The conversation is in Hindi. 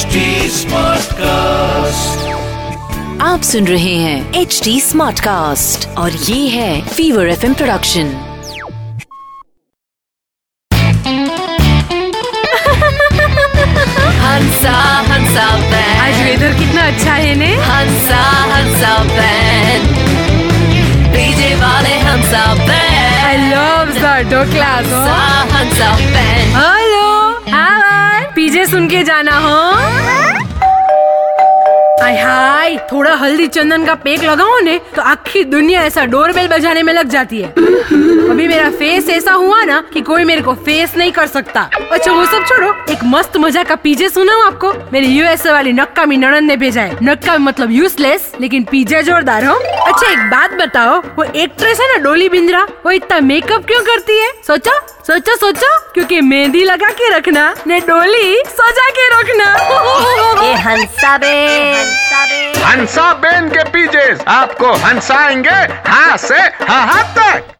HD Smartcast. आप सुन रहे हैं एच डी स्मार्ट कास्ट और ये है fever F production Hansa Hansa आज बैंड वेदर कितना अच्छा है ने? हंसा हंसा बैंड डीजे वाले Hansa band I love the class PJ सुन के जाना, हो? हाय हाय, थोड़ा हल्दी चंदन का पेक लगाओ ने तो आखी दुनिया ऐसा डोरबेल बजाने में लग जाती है। अभी मेरा ऐसा हुआ ना कि कोई मेरे को फेस नहीं कर सकता। अच्छा वो सब छोड़ो। एक मस्त मज़ा का पीजे सुनाऊं आपको? मेरे यूएसए वाली नक्का मी ननन ने भेजा है। नक्का मतलब यूजलेस लेकिन पीजे जोरदार हो। अच्छा एक बात बताओ वो एक्ट्रेस है ना डोली बिंद्रा? वो इतना मेकअप क्यों करती है? सोचो सोचो सोचो क्योंकि मेहंदी लगा के रखना ने डोली सजा के रखना। ये हंसा बैंड हंसा बेन के पीजे आपको हंसाएँगे हाँ से हाँ तक